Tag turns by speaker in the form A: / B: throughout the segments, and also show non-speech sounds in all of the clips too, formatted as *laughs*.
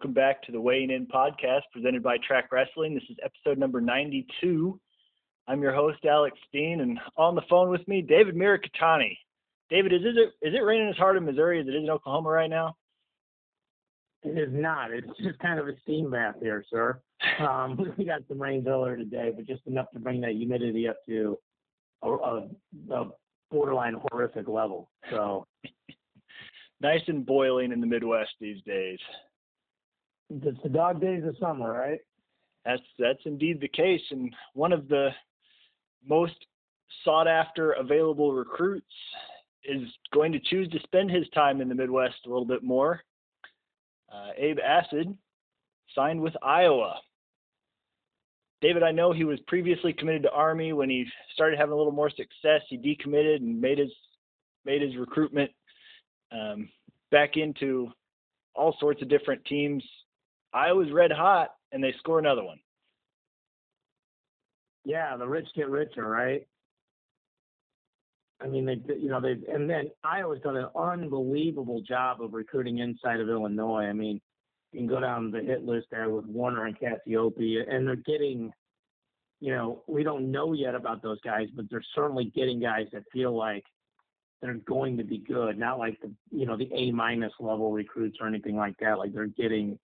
A: Welcome back to the Weighing In podcast presented by Track Wrestling. This is episode number 92. I'm your host, Alex Steen, and on the phone with me, David Mirikitani. David, is it is it raining as hard in Missouri as it is in Oklahoma right now?
B: It is not. It's just kind of a steam bath here, sir. Um, *laughs* we got some rain earlier today, but just enough to bring that humidity up to a, a, a borderline horrific level. So *laughs*
A: nice and boiling in the Midwest these days.
B: It's the dog days of summer, right?
A: That's that's indeed the case, and one of the most sought after available recruits is going to choose to spend his time in the Midwest a little bit more. Uh, Abe Assad signed with Iowa. David, I know he was previously committed to Army. When he started having a little more success, he decommitted and made his made his recruitment um, back into all sorts of different teams. Iowa's red hot, and they score another one.
B: Yeah, the rich get richer, right? I mean, they, you know, they, and then Iowa's done an unbelievable job of recruiting inside of Illinois. I mean, you can go down the hit list there with Warner and Cassioppi, and they're getting, you know, we don't know yet about those guys, but they're certainly getting guys that feel like they're going to be good, not like the, you know, the A minus level recruits or anything like that. Like they're getting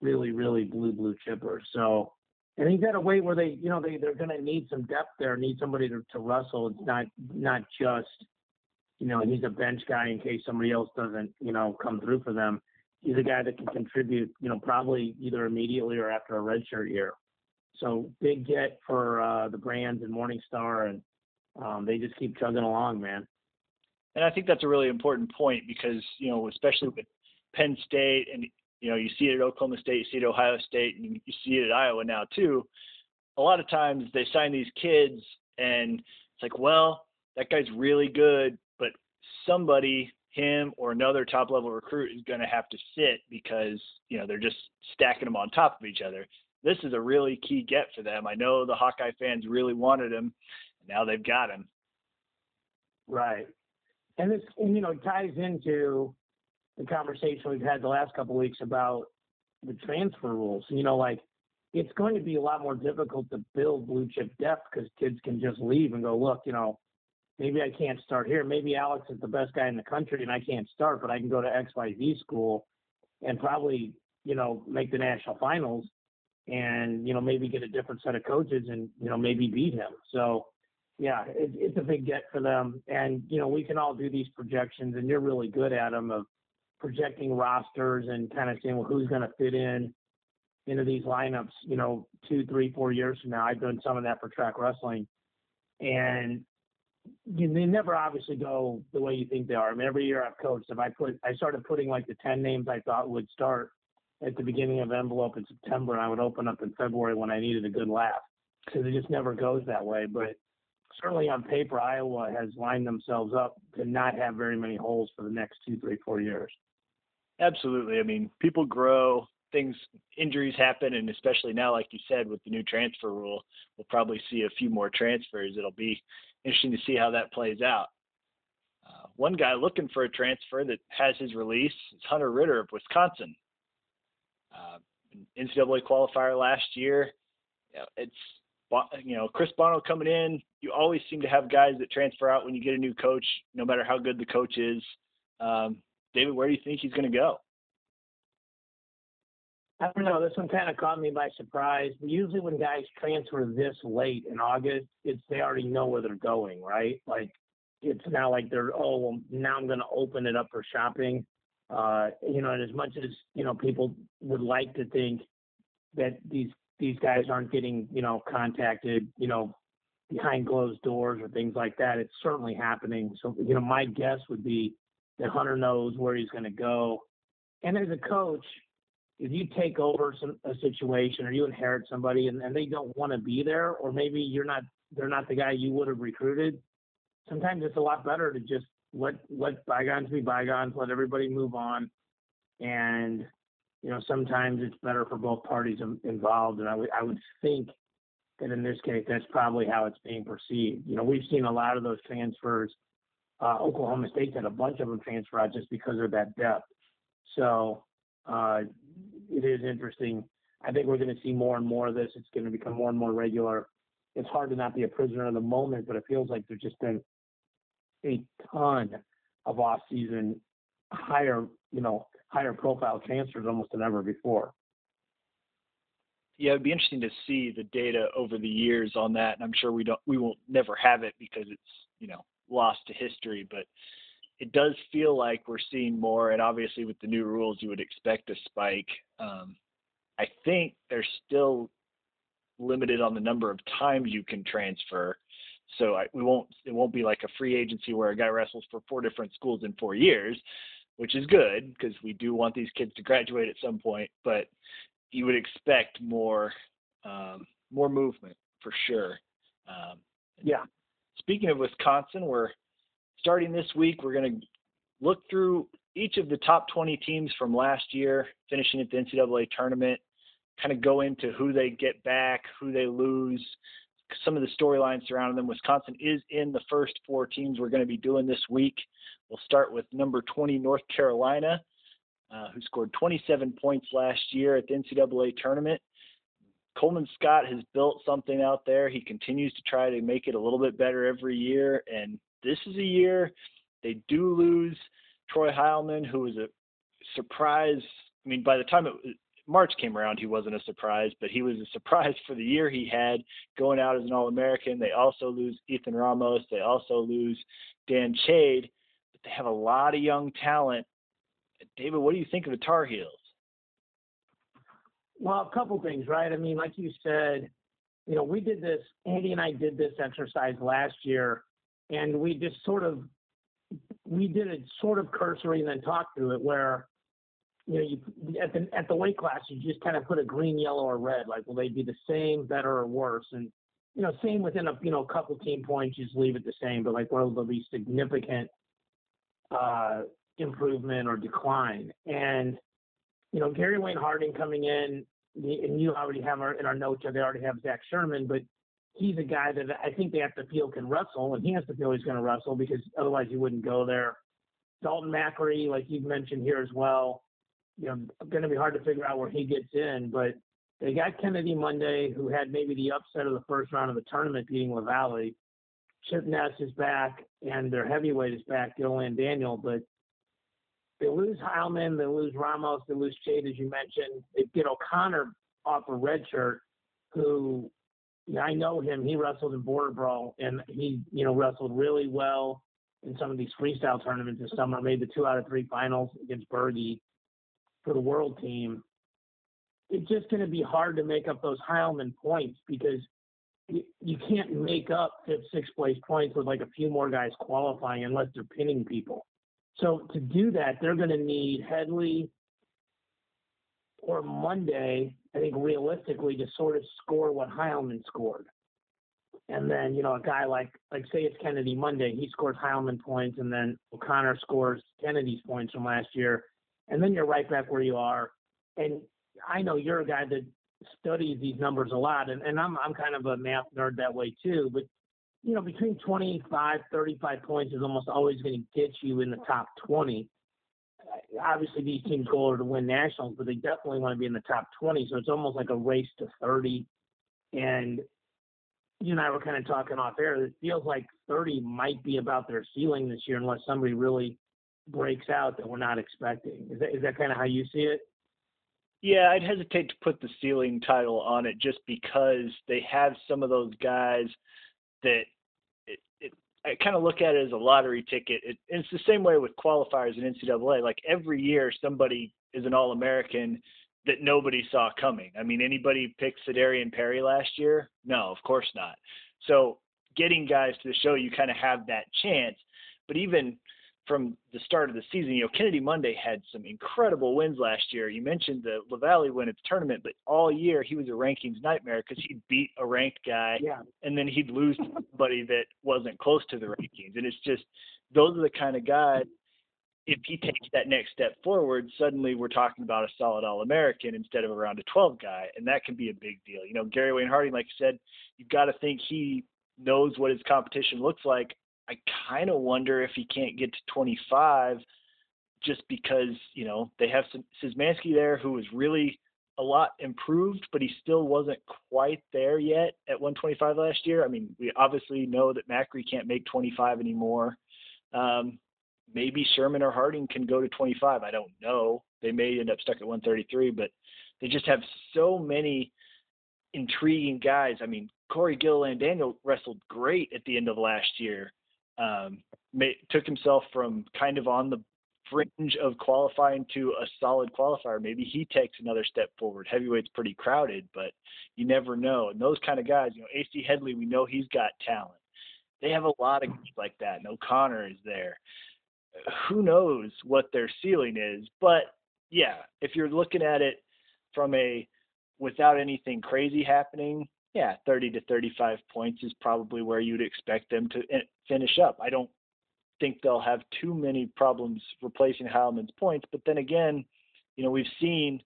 B: really, really blue, blue chipper. So, and he's at a weight where they, you know, they they're going to need some depth there, need somebody to, to wrestle. It's not not just, you know, he's a bench guy in case somebody else doesn't, you know, come through for them. He's a guy that can contribute, you know, probably either immediately or after a redshirt year. So big get for uh, the Brands and Morningstar, and um, they just keep chugging along, man.
A: And I think that's a really important point because you know, especially with Penn State and you know, you see it at Oklahoma State, you see it at Ohio State, and you see it at Iowa now too. A lot of times they sign these kids, and it's like, well, that guy's really good, but somebody, him or another top level recruit, is going to have to sit because you know they're just stacking them on top of each other. This is a really key get for them. I know the Hawkeye fans really wanted him, and now they've got him.
B: Right, and this, and, you know, ties into the conversation we've had the last couple weeks about the transfer rules. You know, like it's going to be a lot more difficult to build blue chip depth because kids can just leave and go, look, you know, maybe I can't start here. Maybe Alex is the best guy in the country and I can't start, but I can go to XYZ school and probably, you know, make the national finals and, you know, maybe get a different set of coaches and, you know, maybe beat him. So, yeah, it, it's a big get for them. And, you know, we can all do these projections and you're really good at them of projecting rosters and kind of saying, well, who's going to fit in into these lineups, you know, two, three, four years from now. I've done some of that for track wrestling. And you, they never obviously go the way you think they are. I mean, every year I've coached, if I put, I started putting like the 10 names I thought would start at the beginning of envelope in September, and I would open up in February when I needed a good laugh because it just never goes that way. But certainly on paper, Iowa has lined themselves up to not have very many holes for the next two, three, four years.
A: Absolutely. I mean, people grow, things, injuries happen, and especially now, like you said, with the new transfer rule, we'll probably see a few more transfers. It'll be interesting to see how that plays out. Uh, one guy looking for a transfer that has his release is Hunter Ritter of Wisconsin. Uh, NCAA qualifier last year. It's you know Chris Bono coming in. You always seem to have guys that transfer out when you get a new coach, no matter how good the coach is. Um, David, where do you think he's going to go?
B: I don't know. This one kind of caught me by surprise. Usually, when guys transfer this late in August, it's they already know where they're going, right? Like it's not like they're oh well now I'm going to open it up for shopping. Uh, you know, and as much as you know, people would like to think that these these guys aren't getting you know contacted, you know, behind closed doors or things like that. It's certainly happening. So you know, my guess would be that Hunter knows where he's going to go. And as a coach, if you take over some, a situation or you inherit somebody and, and they don't want to be there, or maybe you're not, they're not the guy you would have recruited. Sometimes it's a lot better to just let let bygones be bygones, let everybody move on, and you know sometimes it's better for both parties involved. And I would I would think that in this case that's probably how it's being perceived. You know we've seen a lot of those transfers uh, Oklahoma State had a bunch of them transfer out just because of that depth. So, uh, it is interesting. I think we're going to see more and more of this. It's going to become more and more regular. It's hard to not be a prisoner of the moment, but it feels like there's just been a ton of off-season higher, you know, higher profile transfers almost than ever before.
A: Yeah, it'd be interesting to see the data over the years on that, and I'm sure we don't, we won't never have it because it's, you know, lost to history. But it does feel like we're seeing more, and obviously with the new rules, you would expect a spike. Um, I think they're still limited on the number of times you can transfer. So I, we won't. It won't be like a free agency where a guy wrestles for four different schools in four years, which is good because we do want these kids to graduate at some point. But you would expect more um, more movement for sure. Um,
B: yeah.
A: Speaking of Wisconsin, we're starting this week. We're going to look through each of the top 20 teams from last year, finishing at the NCAA tournament, kind of go into who they get back, who they lose, some of the storylines surrounding them. Wisconsin is in the first four teams we're going to be doing this week. We'll start with number 20, North Carolina, uh, who scored 27 points last year at the NCAA tournament. Coleman Scott has built something out there. He continues to try to make it a little bit better every year. And this is a year they do lose Troy Heilman, who was a surprise. I mean, by the time it, March came around, he wasn't a surprise, but he was a surprise for the year he had going out as an All American. They also lose Ethan Ramos. They also lose Dan Chade, but they have a lot of young talent. David, what do you think of the Tar Heels?
B: Well, a couple things, right? I mean, like you said, you know, we did this, Andy and I did this exercise last year, and we just sort of, we did it sort of cursory and then talked through it where you know, you at the at the weight class, you just kind of put a green, yellow, or red. Like, will they be the same, better, or worse? And you know, same within a you know a couple team points, you just leave it the same. But like, will there be significant uh, improvement or decline? And you know, Gary Wayne Harding coming in, and you already have our in our notes. They already have Zach Sherman, but he's a guy that I think they have to feel can wrestle, and he has to feel he's going to wrestle because otherwise he wouldn't go there. Dalton Macri, like you've mentioned here as well you know, going to be hard to figure out where he gets in. But they got Kennedy Monday, who had maybe the upset of the first round of the tournament, beating Lavallee. Chip Ness is back, and their heavyweight is back, Gilliland Daniel. But they lose Heilman, they lose Ramos, they lose Chade, as you mentioned. They get O'Connor off a red shirt, who I know him. He wrestled in Border Brawl, and he, you know, wrestled really well in some of these freestyle tournaments this summer. Made the two out of three finals against Berge for the world team, it's just going to be hard to make up those Heilman points because you, you can't make up fifth, sixth place points with like a few more guys qualifying unless they're pinning people. So to do that, they're going to need Headley or Monday, I think realistically, to sort of score what Heilman scored. And then, you know, a guy like, like say it's Kennedy Monday, he scores Heilman points, and then O'Connor scores Kennedy's points from last year and then you're right back where you are. And I know you're a guy that studies these numbers a lot, and, and I'm I'm kind of a math nerd that way too. But you know, between 25, 35 points is almost always going to get you in the top 20. Obviously, these teams go over to win nationals, but they definitely want to be in the top 20. So it's almost like a race to 30. And you and I were kind of talking off air. It feels like 30 might be about their ceiling this year, unless somebody really breaks out that we're not expecting. Is that is that kind of how you see it?
A: Yeah, I'd hesitate to put the ceiling title on it just because they have some of those guys that I kind of look at it as a lottery ticket. It, it's the same way with qualifiers in NCAA. Like every year, somebody is an All American that nobody saw coming. I mean, anybody picked Sedarian Perry last year? No, of course not. So getting guys to the show, you kind of have that chance. But even from the start of the season. You know, Kennedy Monday had some incredible wins last year. You mentioned the Lavallee win at the tournament, but all year he was a rankings nightmare because he'd beat a ranked guy,
B: yeah.
A: and then he'd lose to somebody that wasn't close to the rankings. And it's just those are the kind of guys. If he takes that next step forward, suddenly we're talking about a solid All American instead of around a 12 guy, and that can be a big deal. You know, Gary Wayne Harding, like you said, you've got to think he knows what his competition looks like I kind of wonder if he can't get to 25 just because you know they have Szymanski there who was really a lot improved, but he still wasn't quite there yet at 125 last year. I mean, we obviously know that Macri can't make 25 anymore. Um, maybe Sherman or Harding can go to 25. I don't know. They may end up stuck at 133, but they just have so many intriguing guys. I mean, Corey Gilliland Daniel wrestled great at the end of last year. Um, took himself from kind of on the fringe of qualifying to a solid qualifier. Maybe he takes another step forward. Heavyweight's pretty crowded, but you never know. And those kind of guys, you know, AC Headley, we know he's got talent. They have a lot of guys like that, and O'Connor is there. Who knows what their ceiling is? But yeah, if you're looking at it from a without anything crazy happening, yeah, 30 to 35 points is probably where you'd expect them to eh, finish up. I don't think they'll have too many problems replacing Heilman's points, but then again, you know, we've seen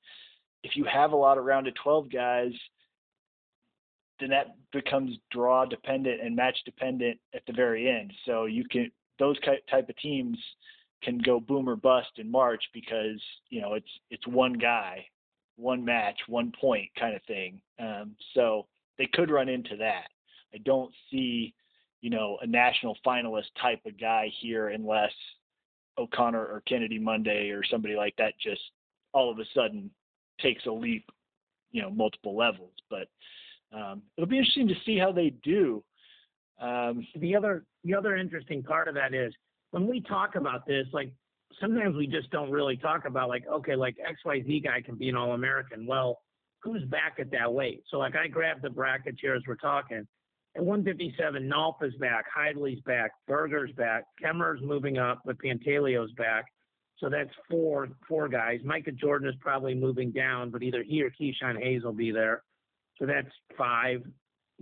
A: if you have a lot of round of 12 guys, then that becomes draw dependent and match dependent at the very end. So you can those type of teams can go boom or bust in March because you know it's it's one guy, one match, one point kind of thing. Um, so they could run into that. I don't see you know a national finalist type of guy here unless O'Connor or Kennedy Monday or somebody like that just all of a sudden takes a leap, you know, multiple levels. But um, it'll be interesting to see how they do.
B: Um, the other the other interesting part of that is when we talk about this, like sometimes we just don't really talk about like okay, like X Y Z guy can be an All American. Well, who's back at that weight? So like I grabbed the bracket here as we're talking. At 157, Nolf is back, Hidlay's back, Berger's back, Kemmer's moving up, but Pantaleo's back. So that's four four guys. Micah Jordan is probably moving down, but either he or Keyshawn Hayes will be there. So that's five.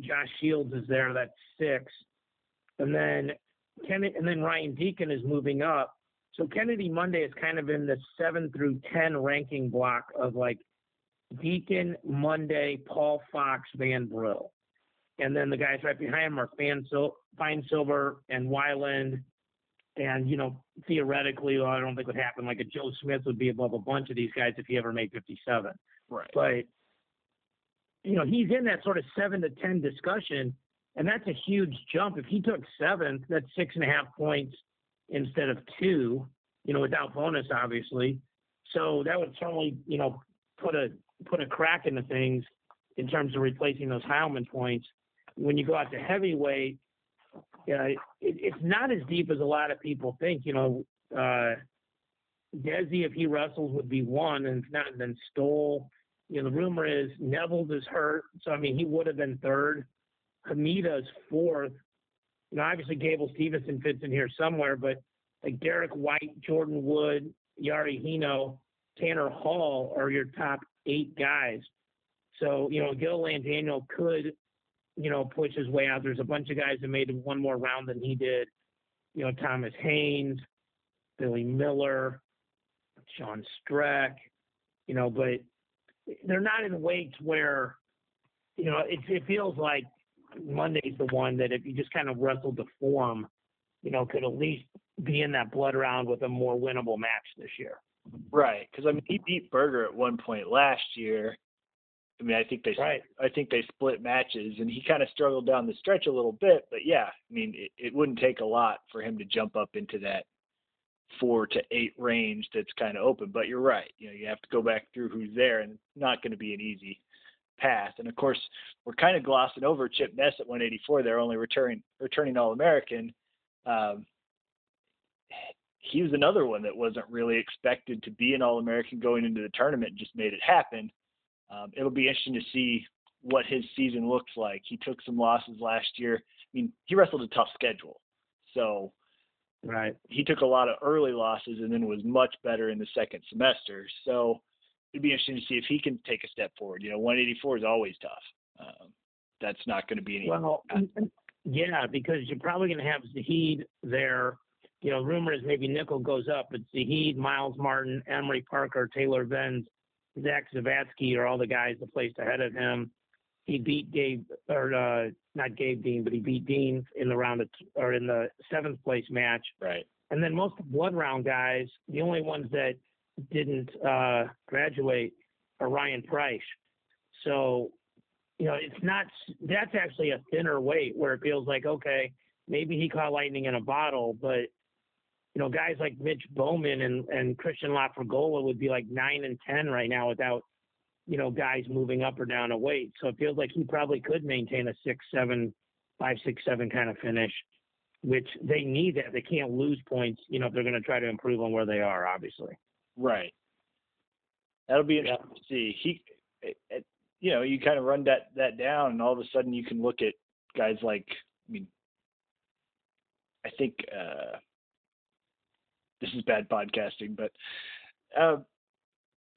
B: Josh Shields is there. That's six. And then Kennedy, and then Ryan Deacon is moving up. So Kennedy Monday is kind of in the seven through ten ranking block of like Deacon, Monday, Paul Fox, Van Brill. And then the guys right behind him are Fan Sil- Fine Silver and Weiland. And, you know, theoretically, well, I don't think would happen. Like a Joe Smith would be above a bunch of these guys if he ever made 57.
A: Right.
B: But you know, he's in that sort of seven to 10 discussion, and that's a huge jump. If he took seventh, that's six and a half points instead of two, you know, without bonus, obviously. So that would certainly, you know, put a put a crack into things in terms of replacing those Heilman points. When you go out to heavyweight, yeah, it, it's not as deep as a lot of people think. You know, uh, Dhesi, if he wrestles, would be one, and if not, then Stoll you know, the rumor is Nevills is hurt, so I mean he would have been third. Hemida is fourth. You know, obviously Gable Stevenson fits in here somewhere, but like Derek White, Jordan Wood, Yari Hino, Tanner Hall are your top eight guys. So, you know, Gilliland Daniel could, you know, push his way out. There's a bunch of guys that made one more round than he did. You know, Thomas Haynes, Billy Miller, Sean Streck, you know, but they're not in weights where, you know, it, it feels like Monday's the one that if you just kind of wrestled the form, you know, could at least be in that blood round with a more winnable match this year.
A: Right, because I mean, he beat Berger at one point last year. I mean, I think they
B: right.
A: I think they split matches, and he kind of struggled down the stretch a little bit. But yeah, I mean, it, it wouldn't take a lot for him to jump up into that four to eight range that's kind of open. But you're right. You know, you have to go back through who's there, and it's not going to be an easy path. And of course, we're kind of glossing over Chip Ness at 184. They're only returning returning All American. Um, he was another one that wasn't really expected to be an All American going into the tournament, just made it happen. Um, it'll be interesting to see what his season looks like. He took some losses last year. I mean, he wrestled a tough schedule, so
B: Right.
A: He took a lot of early losses and then was much better in the second semester. So it'd be interesting to see if he can take a step forward. You know, 184 is always tough. Um, that's not going to be any.
B: Well, *laughs* yeah, because you're probably going to have Zahid there. You know, rumor is maybe Nickal goes up, but Zahid, Myles Martin, Emery Parker, Taylor Venz, Zach Zavatsky are all the guys that placed ahead of him. He beat Gabe, or uh, not Gabe Dean, but he beat Dean in the round of, or in the seventh place match.
A: Right.
B: And then most blood round guys, the only ones that didn't uh, graduate are Ryan Price. So, you know, it's not, that's actually a thinner weight where it feels like, okay, maybe he caught lightning in a bottle, but, you know, guys like Mitch Bowman and, and Christian Lafragola would be like nine and 10 right now without, you know, guys moving up or down a weight. So it feels like he probably could maintain a six, seven, five, six, seven kind of finish which they need that. They can't lose points, you know, if they're going to try to improve on where they are, obviously.
A: Right. That'll be interesting yeah. to see. He, it, it, you know, you kind of run that that down, and all of a sudden you can look at guys like, I mean, I think uh, this is bad podcasting, but uh,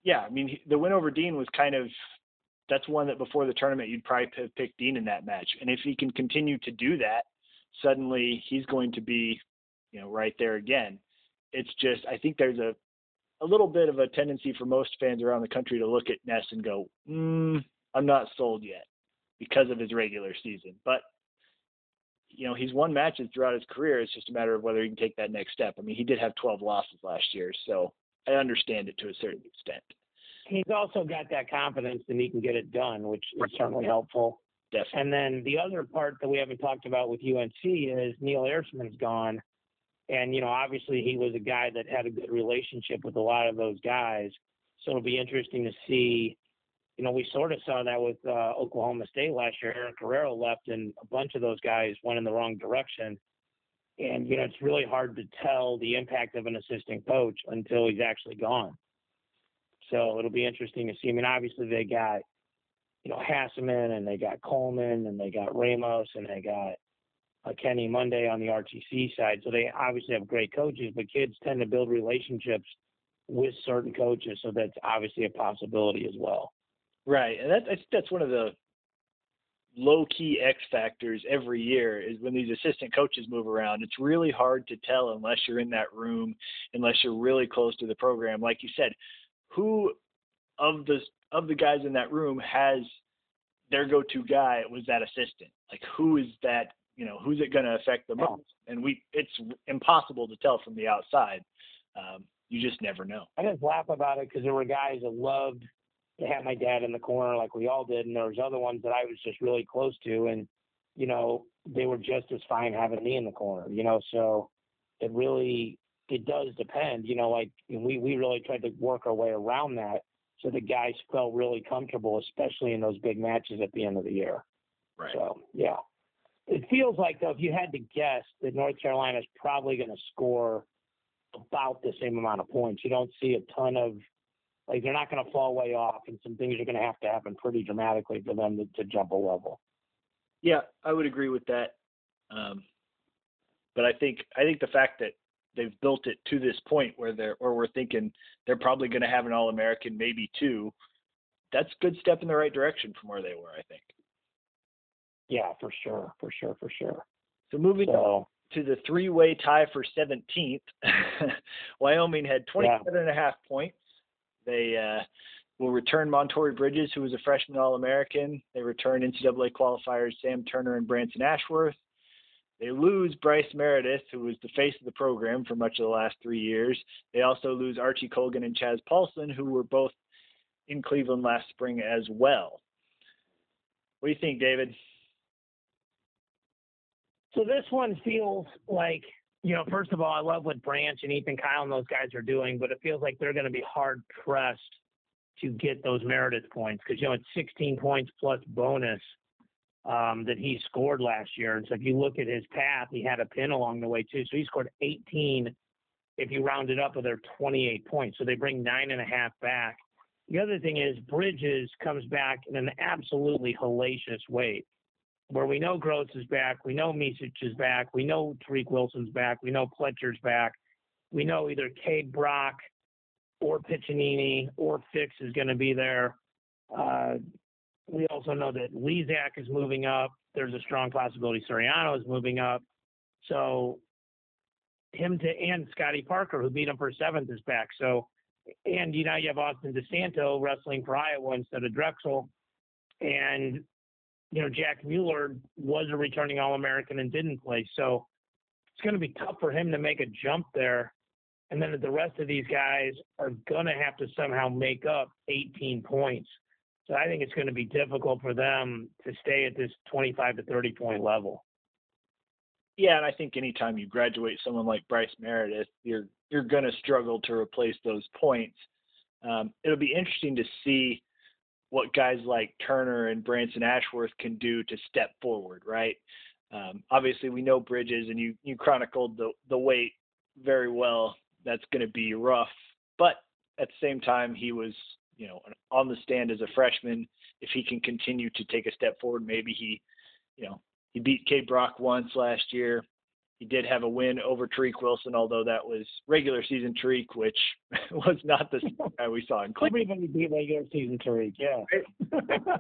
A: yeah, I mean, the win over Dean was kind of that's one that before the tournament you'd probably have picked Dean in that match, and if he can continue to do that suddenly he's going to be, you know, right there again. It's just I think there's a a little bit of a tendency for most fans around the country to look at Ness and go, mm, I'm not sold yet because of his regular season. But you know, he's won matches throughout his career. It's just a matter of whether he can take that next step. I mean, he did have 12 losses last year, so I understand it to a certain extent.
B: He's also got that confidence and he can get it done, which is certainly helpful.
A: Definitely.
B: And then the other part that we haven't talked about with UNC is Neil Ehrseman's gone. And, you know, obviously he was a guy that had a good relationship with a lot of those guys. So it'll be interesting to see. You know, we sort of saw that with uh, Oklahoma State last year. Aaron Guerrero left, and a bunch of those guys went in the wrong direction. And, you know, it's really hard to tell the impact of an assistant coach until he's actually gone. So it'll be interesting to see. I mean, obviously they got you know, Hasseman and they got Coleman and they got Ramos and they got uh, Kenny Monday on the RTC side. So they obviously have great coaches, but kids tend to build relationships with certain coaches. So that's obviously a possibility as well.
A: Right. And that, that's one of the low key X factors every year is when these assistant coaches move around. It's really hard to tell unless you're in that room, unless you're really close to the program. Like you said, who of the of the guys in that room has their go-to guy was that assistant. Like who is that? You know, who's it going to affect the most? And we, it's impossible to tell from the outside. Um, you just never know.
B: I just laugh about it because there were guys that loved to have my dad in the corner, like we all did, and there was other ones that I was just really close to, and you know, they were just as fine having me in the corner. You know, so it really it does depend. You know, like we we really tried to work our way around that so the guys felt really comfortable, especially in those big matches at the end of the year.
A: Right.
B: So yeah, it feels like though if you had to guess that North Carolina is probably going to score about the same amount of points. You don't see a ton of like they're not going to fall way off, and some things are going to have to happen pretty dramatically for them to, to jump a level.
A: Yeah, I would agree with that. Um, but I think I think the fact that they've built it to this point where they're or we're thinking they're probably going to have an All American, maybe two. That's a good step in the right direction from where they were, I think.
B: Yeah, for sure, for sure, for sure.
A: So moving so, to the three-way tie for 17th, *laughs* Wyoming had 27 yeah. and a half points. They uh, will return Montorie Bridges, who was a freshman All-American. They return NCAA qualifiers Sam Turner and Branson Ashworth. They lose Bryce Meredith, who was the face of the program for much of the last three years. They also lose Archie Colgan and Chaz Paulson, who were both in Cleveland last spring as well. What do you think, David?
B: So this one feels like, you know, first of all, I love what Branch and Ethan Kyle and those guys are doing, but it feels like they're going to be hard pressed to get those Meredith points because, you know, it's 16 points plus bonus um, that he scored last year. And so if you look at his path, he had a pin along the way too. So he scored 18 if you round it up with their 28 points. So they bring nine and a half back. The other thing is Bridges comes back in an absolutely hellacious way. Where we know Gross is back, we know Micic is back, we know Tariq Wilson's back, we know Pletcher's back, we know either Kaid Brock or Piccinini or Fix is going to be there. Uh, we also know that Lizak is moving up. There's a strong possibility Suriano is moving up. So him to and Scotty Parker, who beat him for seventh, is back. So and you know you have Austin DeSanto wrestling for Iowa instead of Drexel, and you know Jack Mueller was a returning All American and didn't play. So it's going to be tough for him to make a jump there. And then the rest of these guys are going to have to somehow make up 18 points. So I think it's going to be difficult for them to stay at this 25 to 30 point level.
A: Yeah, and I think anytime you graduate someone like Bryce Meredith, you're you're going to struggle to replace those points. Um, it'll be interesting to see what guys like Turner and Branson Ashworth can do to step forward, right? Um, obviously, we know Bridges, and you you chronicled the the weight very well. That's going to be rough, but at the same time, he was you know on the stand as a freshman. If he can continue to take a step forward, maybe he, you know, he beat Kaid Brock once last year. He did have a win over Tariq Wilson, although that was regular season Tariq, which *laughs* was not the guy we saw in Cleveland.
B: Everybody beat regular season Tariq, yeah.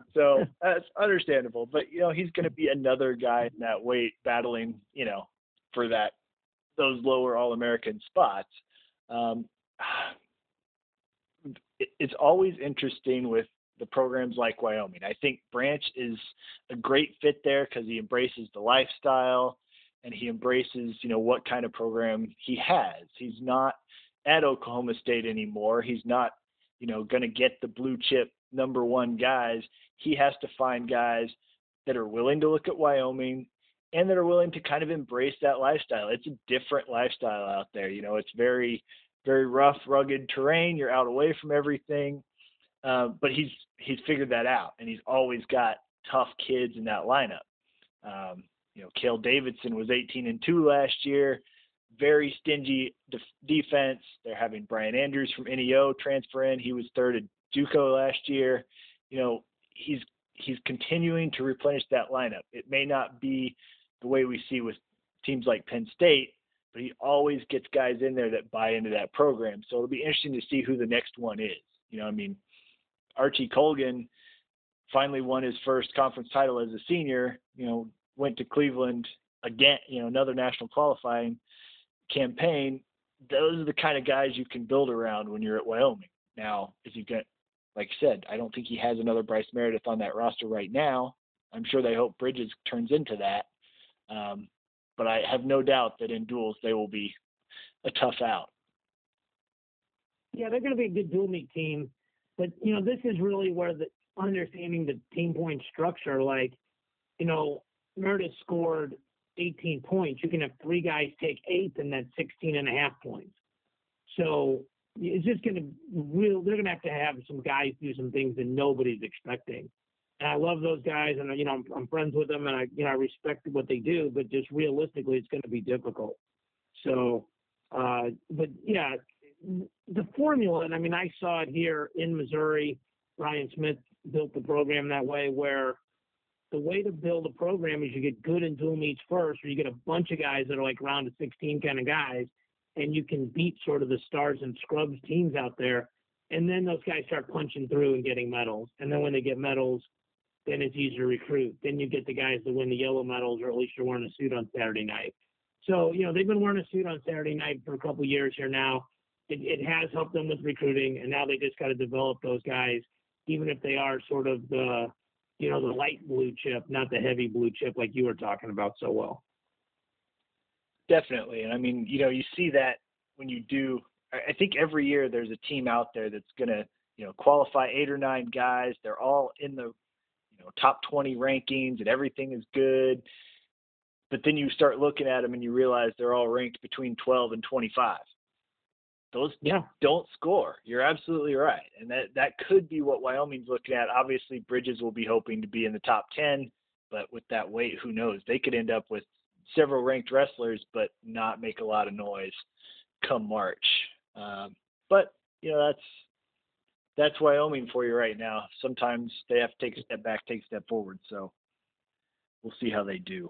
B: *laughs*
A: so that's understandable. But you know, he's going to be another guy in that weight battling, you know, for that those lower All American spots. Um, it, it's always interesting with the programs like Wyoming. I think Branch is a great fit there because he embraces the lifestyle and he embraces, you know, what kind of program he has. He's not at Oklahoma State anymore. He's not, you know, going to get the blue chip number one guys. He has to find guys that are willing to look at Wyoming and that are willing to kind of embrace that lifestyle. It's a different lifestyle out there. You know, it's very, very rough, rugged terrain. You're out away from everything. Uh, but he's he's figured that out, and he's always got tough kids in that lineup. Um, you know, Cale Davidson was 18 and two last year. Very stingy def- defense. They're having Brian Andrews from NEO transfer in. He was third at JUCO last year. You know, he's he's continuing to replenish that lineup. It may not be the way we see with teams like Penn State, but he always gets guys in there that buy into that program. So it'll be interesting to see who the next one is. You know, I mean, Archie Colgan finally won his first conference title as a senior. You know, went to Cleveland again, you know, another national qualifying campaign. Those are the kind of guys you can build around when you're at Wyoming. Now, if you get, like I said, I don't think he has another Bryce Meredith on that roster right now. I'm sure they hope Bridges turns into that. Um, but I have no doubt that in duels they will be a tough out.
B: Yeah, they're going to be a good dual meet team. But, you know, this is really where the understanding the team point structure, like, you know, Meredith scored 18 points, you can have three guys take eight and that's 16 and a half points. So it's just going to real. They're going to have to have some guys do some things that nobody's expecting. And I love those guys, and you know I'm, I'm friends with them, and I you know I respect what they do. But just realistically, it's going to be difficult. So, uh, but yeah, the formula, and I mean I saw it here in Missouri. Brian Smith built the program that way, where the way to build a program is you get good in dual meets first, or you get a bunch of guys that are like round of 16 kind of guys, and you can beat sort of the stars and scrubs teams out there. And then those guys start punching through and getting medals. And then when they get medals, then it's easier to recruit. Then you get the guys that win the yellow medals, or at least you're wearing a suit on Saturday night. So, you know, they've been wearing a suit on Saturday night for a couple years here now. It, it has helped them with recruiting, and now they just got to develop those guys, even if they are sort of the you know, the light blue chip, not the heavy blue chip like you were talking about so well.
A: Definitely. And I mean, you know, you see that when you do, I think every year there's a team out there that's going to, you know, qualify eight or nine guys. They're all in the, you know, top 20 rankings and everything is good. But then you start looking at them and you realize they're all ranked between 12 and 25 those yeah. don't score. You're absolutely right, and that that could be what Wyoming's looking at. Obviously, Bridges will be hoping to be in the top ten, but with that weight, who knows? They could end up with several ranked wrestlers, but not make a lot of noise come March. Um, but you know that's that's Wyoming for you right now. Sometimes they have to take a step back, take a step forward. So we'll see how they do.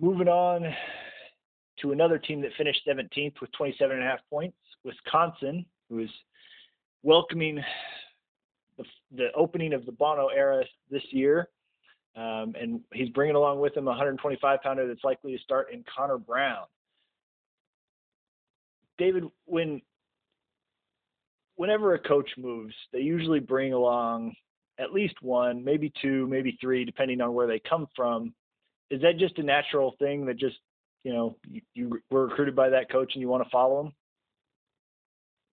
A: Moving on to another team that finished 17th with 27 and a half points, Wisconsin, who is welcoming the, the opening of the Bono era this year. Um, and he's bringing along with him a 125 pounder that's likely to start in Connor Brown. David, when whenever a coach moves, they usually bring along at least one, maybe two, maybe three, depending on where they come from. Is that just a natural thing that just you know you, you were recruited by that coach and you want to follow him?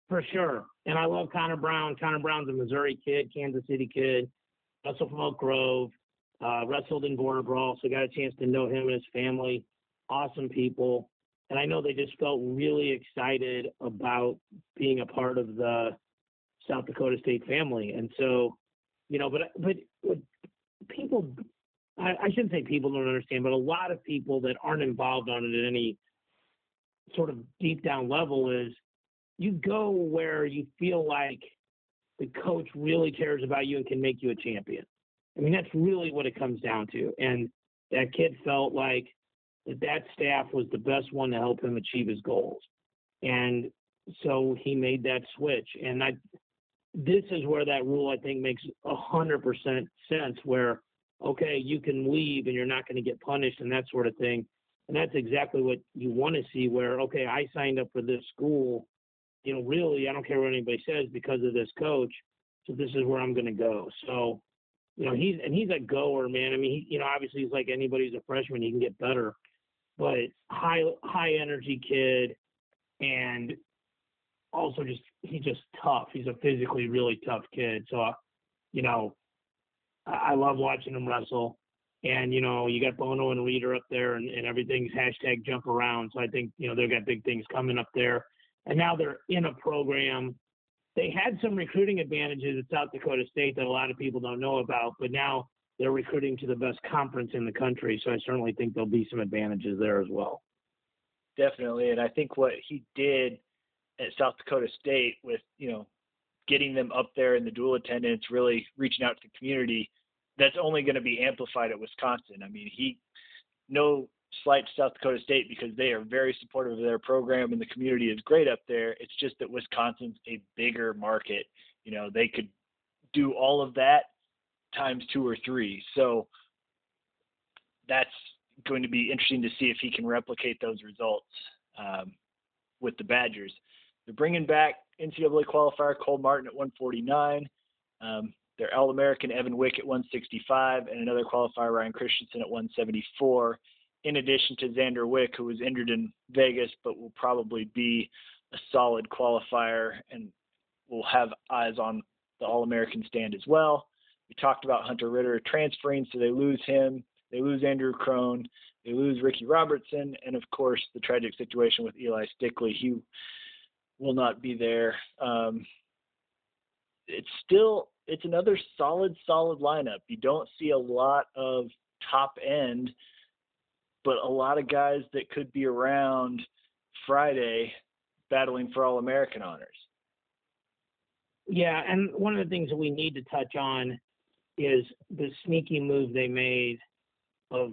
B: For sure. And I love Connor Brown. Connor Brown's a Missouri kid, Kansas City kid, wrestled from Oak Grove, uh, wrestled in Border Brawl, so got a chance to know him and his family. Awesome people. And I know they just felt really excited about being a part of the South Dakota State family. And so, you know, but but, but people, I, I shouldn't say people don't understand, but a lot of people that aren't involved on it at any sort of deep down level is you go where you feel like the coach really cares about you and can make you a champion. I mean, that's really what it comes down to. And that kid felt like that that staff was the best one to help him achieve his goals. And so he made that switch. And I, this is where that rule I think makes a hundred percent sense. Where okay, you can leave and you're not going to get punished and that sort of thing. And that's exactly what you want to see. Where okay, I signed up for this school you know, really, I don't care what anybody says because of this coach. So this is where I'm going to go. So, you know, he's and he's a goer, man. I mean, he, you know, obviously he's like anybody who's a freshman, he can get better, but high high energy kid, and also just he's just tough. He's a physically really tough kid. So, you know, I, love watching him wrestle. And you know, you got Bono and Reader up there, and, and everything's hashtag jump around. So I think you know they've got big things coming up there and now they're in a program. They had some recruiting advantages at South Dakota State that a lot of people don't know about, but now they're recruiting to the best conference in the country. So I certainly think there'll be some advantages there as well.
A: Definitely, and I think what he did at South Dakota State with you know getting them up there in the dual attendance, really reaching out to the community, that's only going to be amplified at Wisconsin. I mean, he no slight to South Dakota State because they are very supportive of their program and the community is great up there. It's just that Wisconsin's a bigger market. You know, they could do all of that times two or three. So that's going to be interesting to see if he can replicate those results um, with the Badgers. They're bringing back NCAA qualifier Cole Martin at 149. Um, their All American Evan Wick at 165, and another qualifier Ryan Christensen at 174 in addition to Xander Wick, who was injured in Vegas, but will probably be a solid qualifier and will have eyes on the All American stand as well. We talked about Hunter Ritter transferring, so they lose him. They lose Andrew Crone. They lose Ricky Robertson. And of course, the tragic situation with Eli Stickley. He will not be there. Um, it's still it's another solid, solid lineup. You don't see a lot of top end but a lot of guys that could be around Friday battling for All American honors.
B: Yeah, and one of the things that we need to touch on is the sneaky move they made of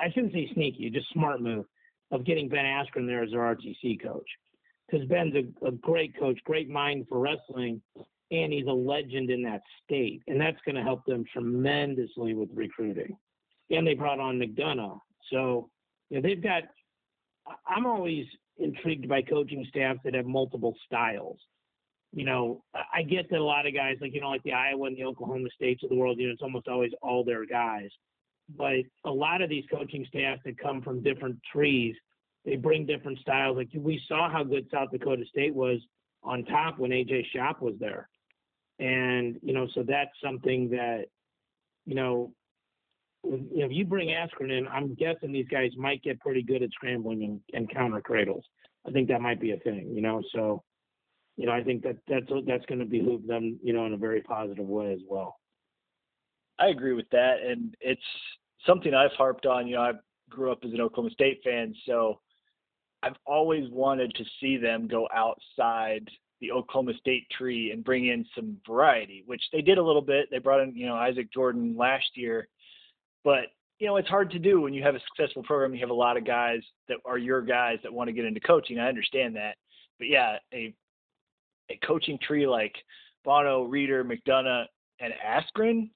B: I shouldn't say sneaky, just smart move of getting Ben Askren there as their RTC coach. Because Ben's a, a great coach, great mind for wrestling, and he's a legend in that state. And that's going to help them tremendously with recruiting. And they brought on McDonough, so, you know, they've got, I'm always intrigued by coaching staffs that have multiple styles. You know, I get that a lot of guys, like, you know, like the Iowa and the Oklahoma States of the world, you know, it's almost always all their guys. But a lot of these coaching staffs that come from different trees, they bring different styles. Like we saw how good South Dakota State was on top when AJ Schopp was there. And, you know, so that's something that, you know, you know, if you bring Askren in, I'm guessing these guys might get pretty good at scrambling and, and counter cradles. I think that might be a thing, you know. So, you know, I think that that's that's going to behoove them, you know, in a very positive way as well.
A: I agree with that, and it's something I've harped on. You know, I grew up as an Oklahoma State fan, so I've always wanted to see them go outside the Oklahoma State tree and bring in some variety, which they did a little bit. They brought in, you know, Isaac Jordan last year but you know, it's hard to do when you have a successful program. You have a lot of guys that are your guys that want to get into coaching. I understand that, but yeah, a a coaching tree like Bono, Reader, McDonough, and Askren,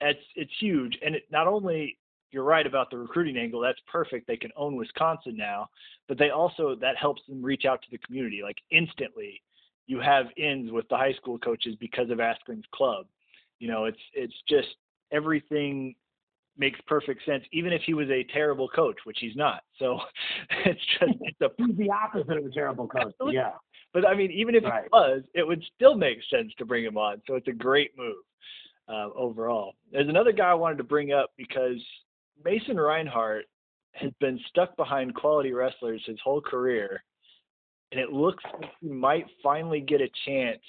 A: it's it's huge. And it, not only you're right about the recruiting angle, that's perfect. They can own Wisconsin now, but they also that helps them reach out to the community like instantly. You have ins with the high school coaches because of Askren's club. You know, it's it's just everything makes perfect sense, even if he was a terrible coach, which he's not. So *laughs* it's just it's a
B: he's the opposite of a terrible coach. Yeah.
A: But I mean, even if
B: right.
A: he was, it would still make sense to bring him on. So it's a great move uh, overall. There's another guy I wanted to bring up because Mason Reinhart has been stuck behind quality wrestlers his whole career, and it looks like he might finally get a chance.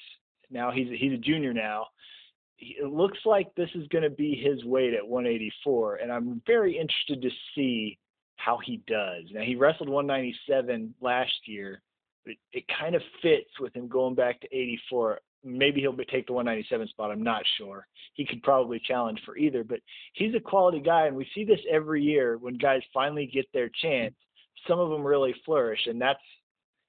A: Now he's he's a junior now. It looks like this is going to be his weight at 184, and I'm very interested to see how he does. Now he wrestled 197 last year, but it, it kind of fits with him going back to 84 maybe he'll take the 197 spot. I'm not sure. He could probably challenge for either, but he's a quality guy, and we see this every year when guys finally get their chance. Some of them really flourish, and that's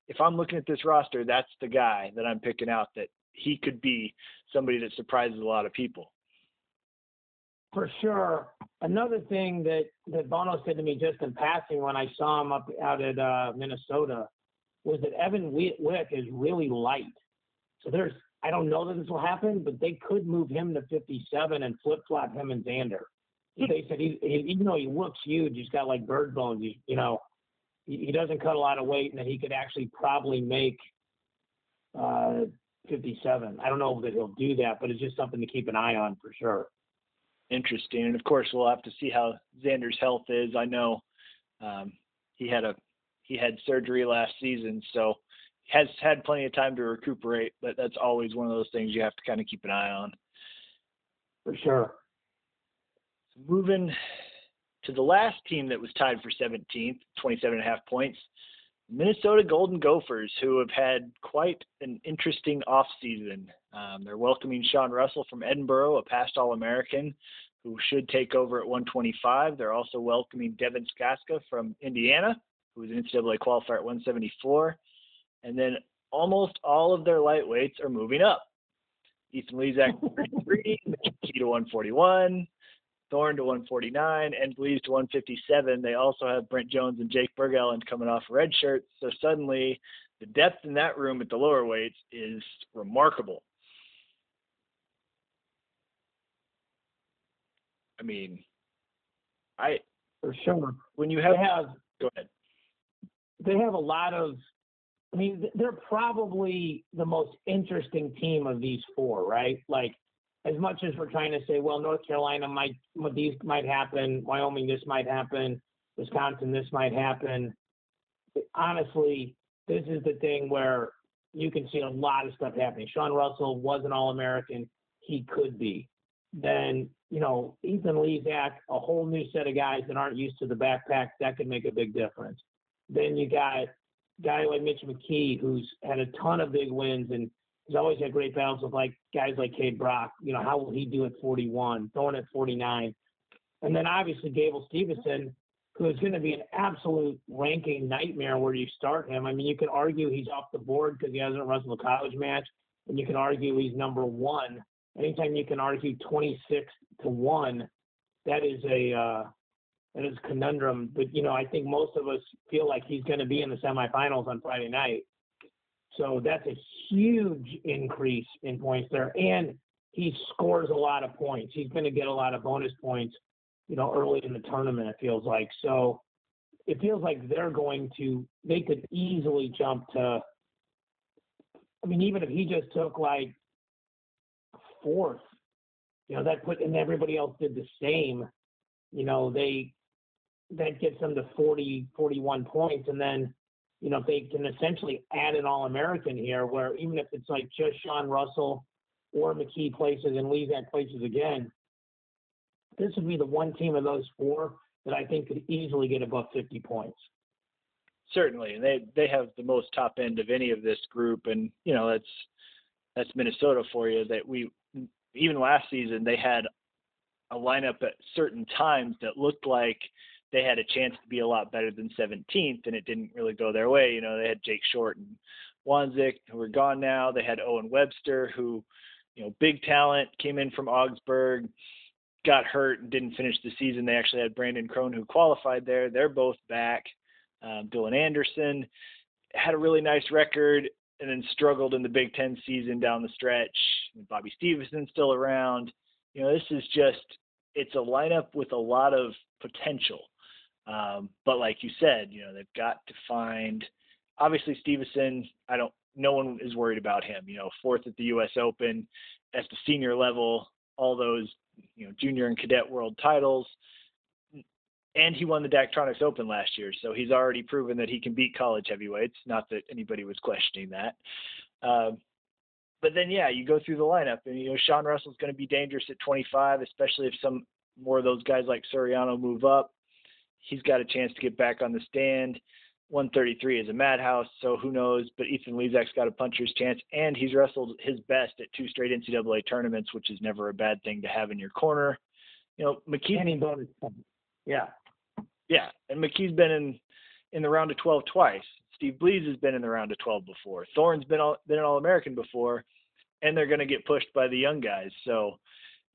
A: if I'm looking at this roster, that's the guy that I'm picking out. That he could be somebody that surprises a lot of people.
B: For sure. Another thing that that Bono said to me just in passing when I saw him up out at uh, Minnesota was that Evan Wick is really light. So there's I don't know that this will happen, but they could move him to 57 and flip flop him and Zander. Hmm. They said he, he, even though he looks huge, he's got like bird bones. He, you know, he, he doesn't cut a lot of weight, and that he could actually probably make uh, 57. I don't know that he'll do that, but it's just something to keep an eye on for sure.
A: Interesting, and of course we'll have to see how Zander's health is. I know um, he had a he had surgery last season, so has had plenty of time to recuperate, but that's always one of those things you have to kind of keep an eye on.
B: For sure.
A: So moving to the last team that was tied for 17th, 27 and a half points, Minnesota Golden Gophers, who have had quite an interesting offseason. Um, they're welcoming Sean Russell from Edinboro, a past All American, who should take over at 125. They're also welcoming Devin Skatzka from Indiana, who was an NCAA qualifier at 174. And then almost all of their lightweights are moving up. Ethan Lizak three, *laughs* Key to 141, Thorne to 149, and Bleise to 157. They also have Brent Jones and Jake Bergellen coming off red shirts. So suddenly, the depth in that room at the lower weights is remarkable. I mean, I
B: for sure
A: when you have,
B: have
A: go ahead.
B: They have a lot of I mean, they're probably the most interesting team of these four, right? Like, as much as we're trying to say, well, North Carolina might, these might happen, Wyoming, this might happen, Wisconsin, this might happen. Honestly, this is the thing where you can see a lot of stuff happening. Sean Russell was an All American. He could be. Then, you know, Ethan Lizak, a whole new set of guys that aren't used to the backpack, that could make a big difference. Then you got guy like Mitch McKee, who's had a ton of big wins and he's always had great battles with like guys like Kaid Brock. You know, how will he do at 41, Thorne at 49? And then obviously Gable Steveson, who is going to be an absolute ranking nightmare where you start him. I mean, you could argue he's off the board because he hasn't wrestled a college match, and you can argue he's number one. Anytime you can argue 26 to one, that is a uh, that is a conundrum. But you know, I think most of us feel like he's going to be in the semifinals on Friday night. So that's a huge increase in points there, and he scores a lot of points. He's going to get a lot of bonus points, you know, early in the tournament. It feels like so. It feels like they're going to. They could easily jump to. I mean, even if he just took like fourth, you know, that put and everybody else did the same. You know, they that gets them to 40, 41 points. And then, you know, if they can essentially add an All American here, where even if it's like just Sean Russell or McKee places and Lizak places again, this would be the one team of those four that I think could easily get above 50 points.
A: Certainly, and they they have the most top end of any of this group, and you know that's that's Minnesota for you. That we even last season they had a lineup at certain times that looked like they had a chance to be a lot better than 17th, and it didn't really go their way. You know, they had Jake Short and Wanzek, who are gone now. They had Owen Webster, who, you know, big talent, came in from Augsburg, got hurt and didn't finish the season. They actually had Brandon Krone, who qualified there. They're both back. Um, Dylan Anderson had a really nice record and then struggled in the Big Ten season down the stretch. Bobby Steveson's still around. You know, this is just it's a lineup with a lot of potential. Um, but like you said, you know, they've got to find obviously Steveson, I don't no one is worried about him. You know, fourth at the US Open, at the senior level, all those, you know, junior and cadet world titles. And he won the Daktronics Open last year, so he's already proven that he can beat college heavyweights. Not that anybody was questioning that. Um, but then, yeah, you go through the lineup, and you know Sean Russell's going to be dangerous at 25, especially if some more of those guys like Suriano move up. He's got a chance to get back on the stand. 133 is a madhouse, so who knows? But Ethan Lizak's got a puncher's chance, and he's wrestled his best at two straight NCAA tournaments, which is never a bad thing to have in your corner. You know, McKee.
B: Any bonus. Yeah.
A: Yeah, and McKee's been in in the round of 12 twice. Steve Bleise has been in the round of 12 before. Thorne's been all, been an All American before, and they're going to get pushed by the young guys. So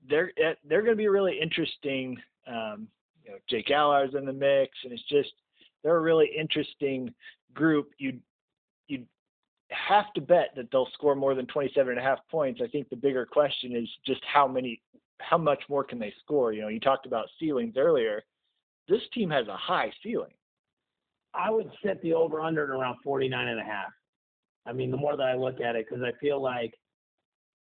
A: they're eh, they're going to be really interesting. Um, Jake Allar's in the mix, and it's just they're a really interesting group. You you have to bet that they'll score more than 27 and a half points. I think the bigger question is just how many, how much more can they score? You know, you talked about ceilings earlier. This team has a high ceiling.
B: I would set the over under at around 49 and a half. I mean, the more that I look at it, because I feel like,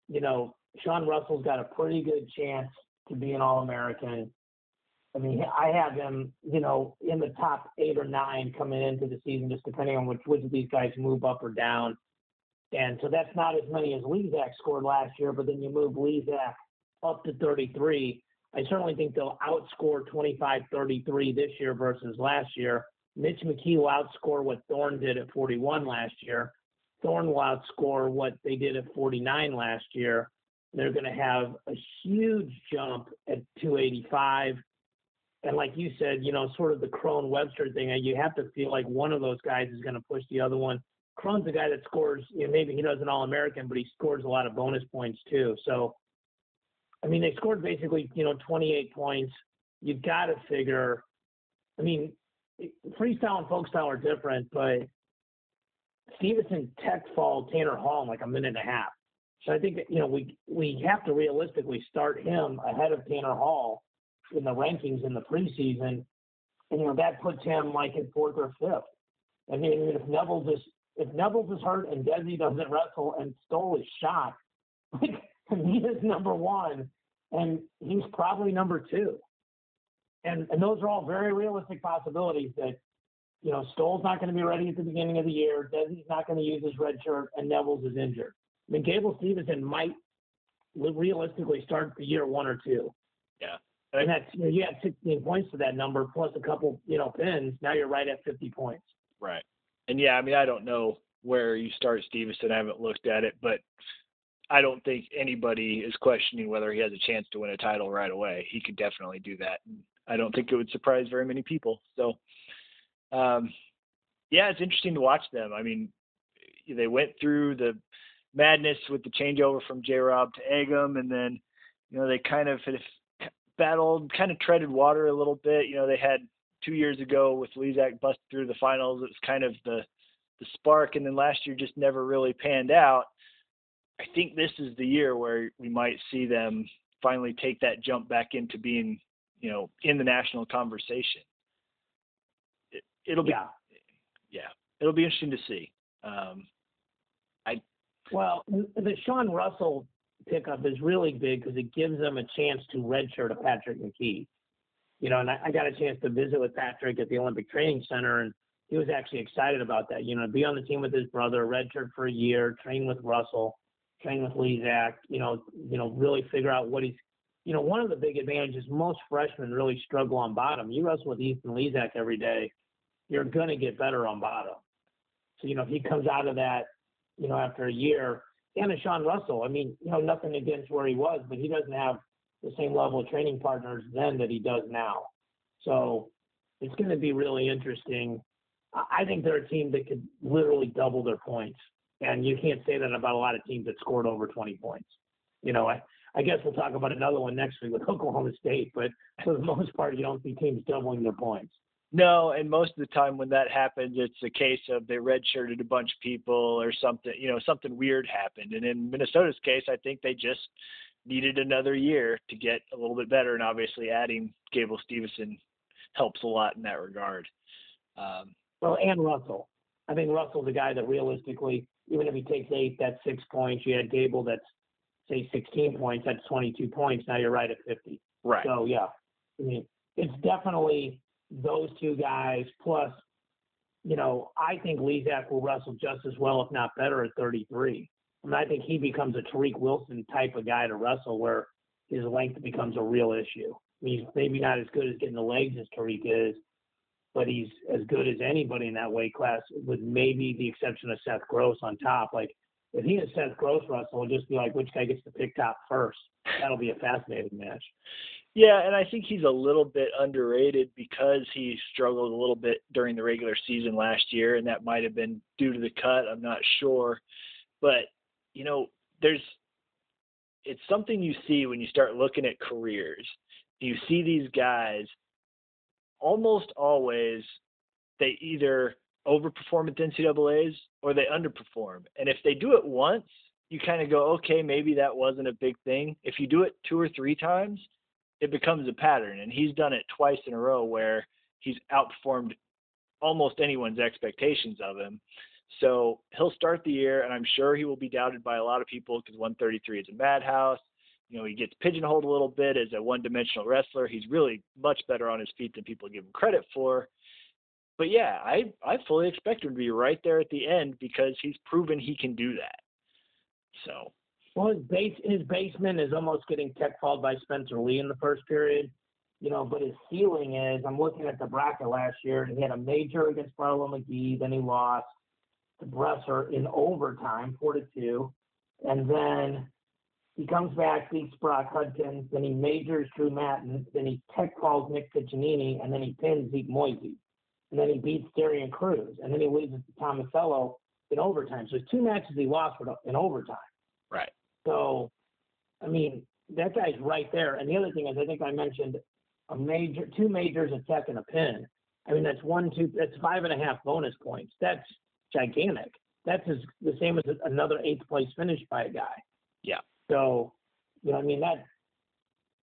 B: you know, Sean Russell's got a pretty good chance to be an All American. I mean, I have him, you know, in the top eight or nine coming into the season, just depending on which which of these guys move up or down. And so that's not as many as Lizak scored last year, but then you move Lizak up to 33. I certainly think they'll outscore 25-33 this year versus last year. Mitch McKee will outscore what Thorne did at 41 last year. Thorne will outscore what they did at 49 last year. They're going to have a huge jump at 285 and like you said, you know, sort of the Krone Webster thing, uh, you have to feel like one of those guys is going to push the other one. Krone's a guy that scores, you know, maybe he does an All American, but he scores a lot of bonus points too. So, I mean, they scored basically, you know, 28 points. You've got to figure, I mean, freestyle and folk style are different, but Steveson tech fall Tanner Hall in like a minute and a half. So I think that, you know, we, we have to realistically start him ahead of Tanner Hall in the rankings in the preseason, and you know that puts him like in fourth or fifth. I mean, if Neville just if Neville is hurt and Dhesi doesn't wrestle and Stoll is shot, *laughs* like he is number one, and he's probably number two. And and those are all very realistic possibilities that you know Stoll's not going to be ready at the beginning of the year. Dhesi's not going to use his red shirt, and Nevills is injured. I mean, Gable Steveson might realistically start the year one or two.
A: Yeah.
B: And that's you, know, you had 16 points to that number plus a couple, you know, pins. Now you're right at 50 points.
A: Right. And yeah, I mean, I don't know where you start Steveson. I haven't looked at it, but I don't think anybody is questioning whether he has a chance to win a title right away. He could definitely do that. I don't think it would surprise very many people. So, um, yeah, it's interesting to watch them. I mean, they went through the madness with the changeover from J Rob to Eggum, and then you know they kind of battled, kind of treaded water a little bit. You know, they had two years ago with Lizak bust through the finals. It was kind of the the spark, and then last year just never really panned out. I think this is the year where we might see them finally take that jump back into being, you know, in the national conversation. It, will be,
B: yeah.
A: yeah, it'll be interesting to see. Um, I
B: well, the Sean Russell pickup is really big because it gives them a chance to redshirt a Patrick McKee. You know, and I, I got a chance to visit with Patrick at the Olympic Training Center, and he was actually excited about that. You know, be on the team with his brother, redshirt for a year, train with Russell, train with Lizak. You know, you know, really figure out what he's. You know, one of the big advantages most freshmen really struggle on bottom. You wrestle with Ethan Lizak every day, you're to get better on bottom. So you know, if he comes out of that, you know, after a year, and a Sean Russell. I mean, you know, nothing against where he was, but he doesn't have the same level of training partners then that he does now. So it's going to be really interesting. I think they're a team that could literally double their points. And you can't say that about a lot of teams that scored over 20 points. You know, I, I guess we'll talk about another one next week with *laughs* Oklahoma State, but for the most part, you don't see teams doubling their points.
A: No, and most of the time when that happens, it's a case of they redshirted a bunch of people or something. You know, something weird happened. And in Minnesota's case, I think they just needed another year to get a little bit better, and obviously adding Gable Steveson helps a lot in that regard. Um,
B: well, and Russell. I think Russell's a guy that realistically, even if he takes eight, that's six points. You had Gable, that's say 16 points, that's 22 points. Now you're right at 50.
A: Right.
B: So yeah, I mean, it's definitely those two guys plus. You know, I think Lizak will wrestle just as well, if not better, at 33. I mean, I think he becomes a Tariq Wilson type of guy to wrestle, where his length becomes a real issue. I mean, he's maybe not as good as getting the legs as Tariq is, but he's as good as anybody in that weight class, with maybe the exception of Seth Gross on top. Like if he and Seth Gross wrestle, it'll just be like which guy gets to pick top first. That'll be a fascinating match.
A: Yeah, and I think he's a little bit underrated because he struggled a little bit during the regular season last year, and that might have been due to the cut. I'm not sure, but you know, there's it's something you see when you start looking at careers. You see these guys almost always they either overperform at the NCAA's or they underperform. And if they do it once, you kind of go, okay, maybe that wasn't a big thing. If you do it two or three times, it becomes a pattern. And he's done it twice in a row where he's outperformed almost anyone's expectations of him. So he'll start the year, and I'm sure he will be doubted by a lot of people because 133 is a madhouse. You know, he gets pigeonholed a little bit as a one dimensional wrestler. He's really much better on his feet than people give him credit for. But yeah, I, I fully expect him to be right there at the end because he's proven he can do that. So.
B: Well, his base his basement is almost getting tech fouled by Spencer Lee in the first period, you know. But his ceiling is I'm looking at the bracket last year, and he had a major against Barlow McGhee, then he lost to Bresser in overtime, four to two, and then he comes back, beats Brock Hudkins, then he majors Drew Mattin, then he tech calls Nick Piccinini, and then he pins Zeke Moisey. And then he beats Darian Cruz, and then he loses to Tomasello in overtime. So two matches he lost in overtime.
A: Right.
B: So, I mean, that guy's right there. And the other thing is, I think I mentioned a major, two majors, a tech, and a pin. I mean, that's one, two, that's five and a half bonus points. That's gigantic. That's as, the same as another eighth place finish by a guy.
A: Yeah.
B: So, you know, I mean that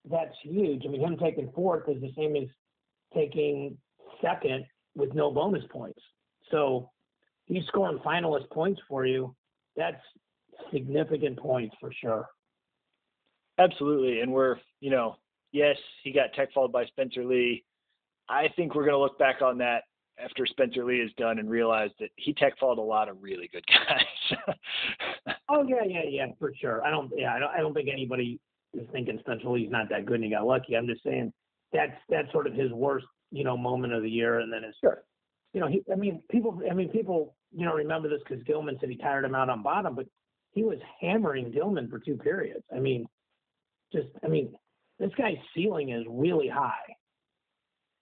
B: that's huge. I mean, him taking fourth is the same as taking second with no bonus points. So he's scoring finalist points for you. That's significant points for sure.
A: Absolutely. And we're, you know, yes, he got tech followed by Spencer Lee. I think we're going to look back on that after Spencer Lee is done and realize that he tech followed a lot of really good *laughs* guys.
B: oh yeah, yeah, yeah, for sure. I don't, yeah, I don't, I don't think anybody is thinking Spencer Lee's not that good and he got lucky. I'm just saying that's that's sort of his worst, you know, moment of the year, and then it's sure. you know, he, I mean, people, I mean, people, you know, remember this because Gilman said he tired him out on bottom, but he was hammering Gilman for two periods. I mean, just, I mean, this guy's ceiling is really high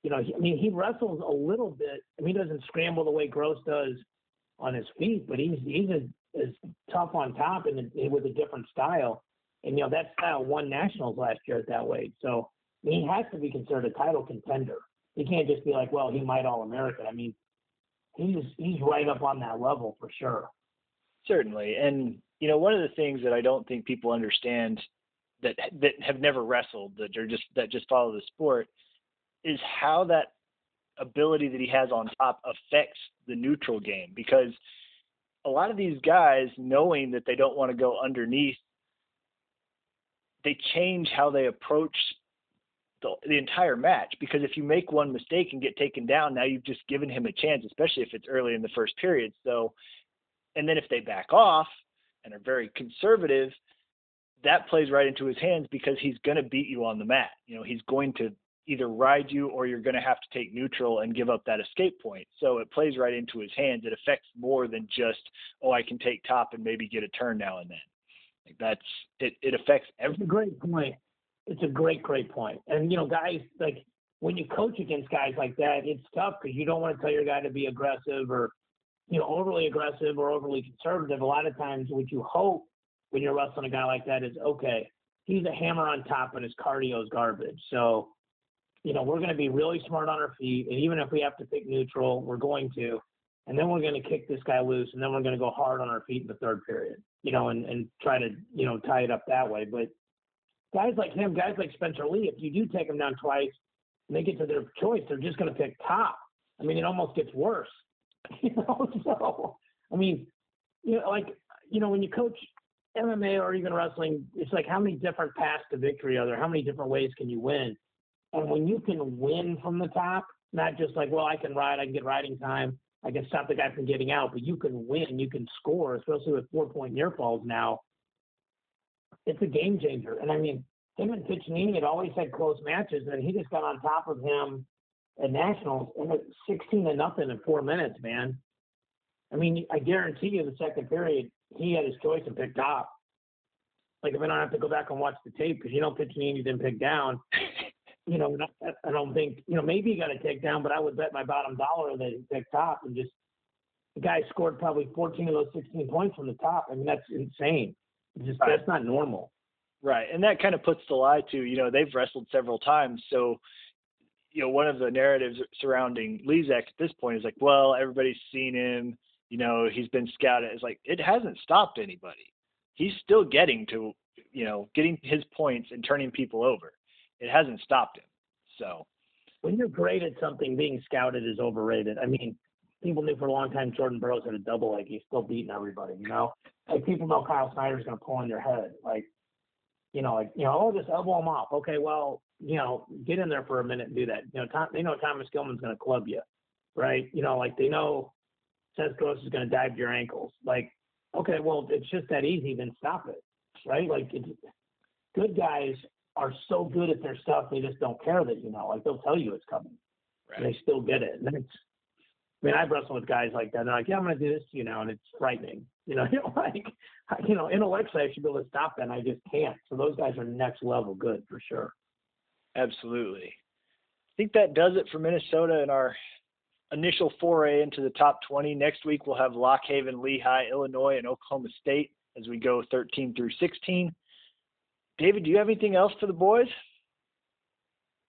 B: you know, he, I mean, he wrestles a little bit. I mean, he doesn't scramble the way Gross does on his feet, but he's he's as, tough on top and with a different style. And you know, that style won nationals last year at that weight. So I mean, he has to be considered a title contender. He can't just be like, well, he might all American. I mean, he's he's right up on that level for sure.
A: Certainly, and you know, one of the things that I don't think people understand that that have never wrestled that are just that just follow the sport is how that ability that he has on top affects the neutral game. Because a lot of these guys knowing that they don't want to go underneath they change how they approach the, the entire match. Because if you make one mistake and get taken down now you've just given him a chance especially if it's early in the first period. So and then if they back off and are very conservative that plays right into his hands because he's going to beat you on the mat you know he's going to either ride you or you're going to have to take neutral and give up that escape point. So it plays right into his hands. It affects more than just, oh, I can take top and maybe get a turn now and then. Like that's it. It affects every.
B: Great point. It's a great, great point. And you know, guys like when you coach against guys like that, it's tough because you don't want to tell your guy to be aggressive or you know overly aggressive or overly conservative. A lot of times, what you hope when you're wrestling a guy like that is okay. He's a hammer on top, and his cardio is garbage. So you know, we're going to be really smart on our feet. And even if we have to pick neutral, we're going to. And then we're going to kick this guy loose. And then we're going to go hard on our feet in the third period, you know, and, and try to, you know, tie it up that way. But guys like him, guys like Spencer Lee, if you do take them down twice and they get to their choice, they're just going to pick top. I mean, it almost gets worse. *laughs* You know, so I mean, you know, like you know, when you coach MMA or even wrestling, it's like how many different paths to victory are there? How many different ways can you win? And when you can win from the top, not just like, well, I can ride, I can get riding time, I can stop the guy from getting out, but you can win, you can score, especially with four point near falls now. It's a game changer. And I mean, him and Piccinini had always had close matches, and he just got on top of him at Nationals and it's 16 to nothing in four minutes, man. I mean, I guarantee you the second period, he had his choice and picked top. Like if I don't have to go back and watch the tape because you know Piccinini didn't pick down. *laughs* You know, I don't think you know maybe he got a takedown, but I would bet my bottom dollar that he picked top and just the guy scored probably 14 of those 16 points from the top. I mean that's insane. It's just right. that's not normal.
A: Right, and that kind of puts the lie to you know they've wrestled several times, so you know one of the narratives surrounding Lizak at this point is like, well, everybody's seen him you know, he's been scouted. It's like it hasn't stopped anybody. He's still getting to, you know, getting his points and turning people over. It hasn't stopped him. So
B: when you're great at something, being scouted is overrated. I mean, people knew for a long time Jordan Burroughs had a double leg. He's still beating everybody, you know? Like people know Kyle Snyder's gonna pull on your head. Like, you know, like, you know, oh just elbow him off. Okay, well, you know, get in there for a minute and do that. You know, Tom, they know Thomas Gilman's gonna club you, right? You know, like they know Seth Gross is going to dive to your ankles. Like, okay, well, it's just that easy, then stop it, right? Like, it's, good guys are so good at their stuff, they just don't care that you know. Like, they'll tell you it's coming. Right. And they still get it. And it's, I mean, I've wrestled with guys like that. And they're like, yeah, I'm going to do this to you now. And it's frightening. You know, *laughs* like, you know, intellectually, I should be able to stop that. And I just can't. So those guys are next level good for sure.
A: Absolutely. I think that does it for Minnesota in our initial foray into the top 20. Next week, we'll have Lock Haven, Lehigh, Illinois, and Oklahoma State as we go 13 through 16. David, do you have anything else for the boys?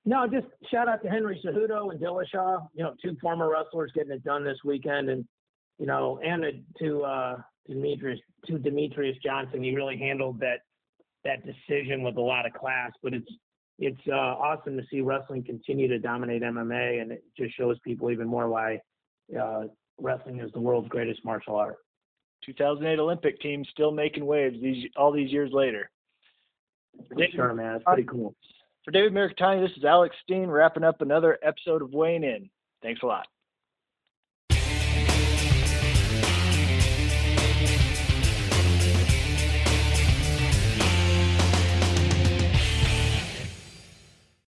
B: No, just shout out to Henry Cejudo and Dillashaw, you know, two former wrestlers getting it done this weekend. And, you know, and to, uh, Demetrious, to Demetrious Johnson. He really handled that, that decision with a lot of class, but it's, it's uh, awesome to see wrestling continue to dominate MMA, and it just shows people even more why uh, wrestling is the world's greatest martial art.
A: 2008 Olympic team still making waves these all these years later.
B: For David, sure, man, it's pretty cool.
A: For David Mirikitani, this is Alex Steen wrapping up another episode of Weighing In. Thanks a lot.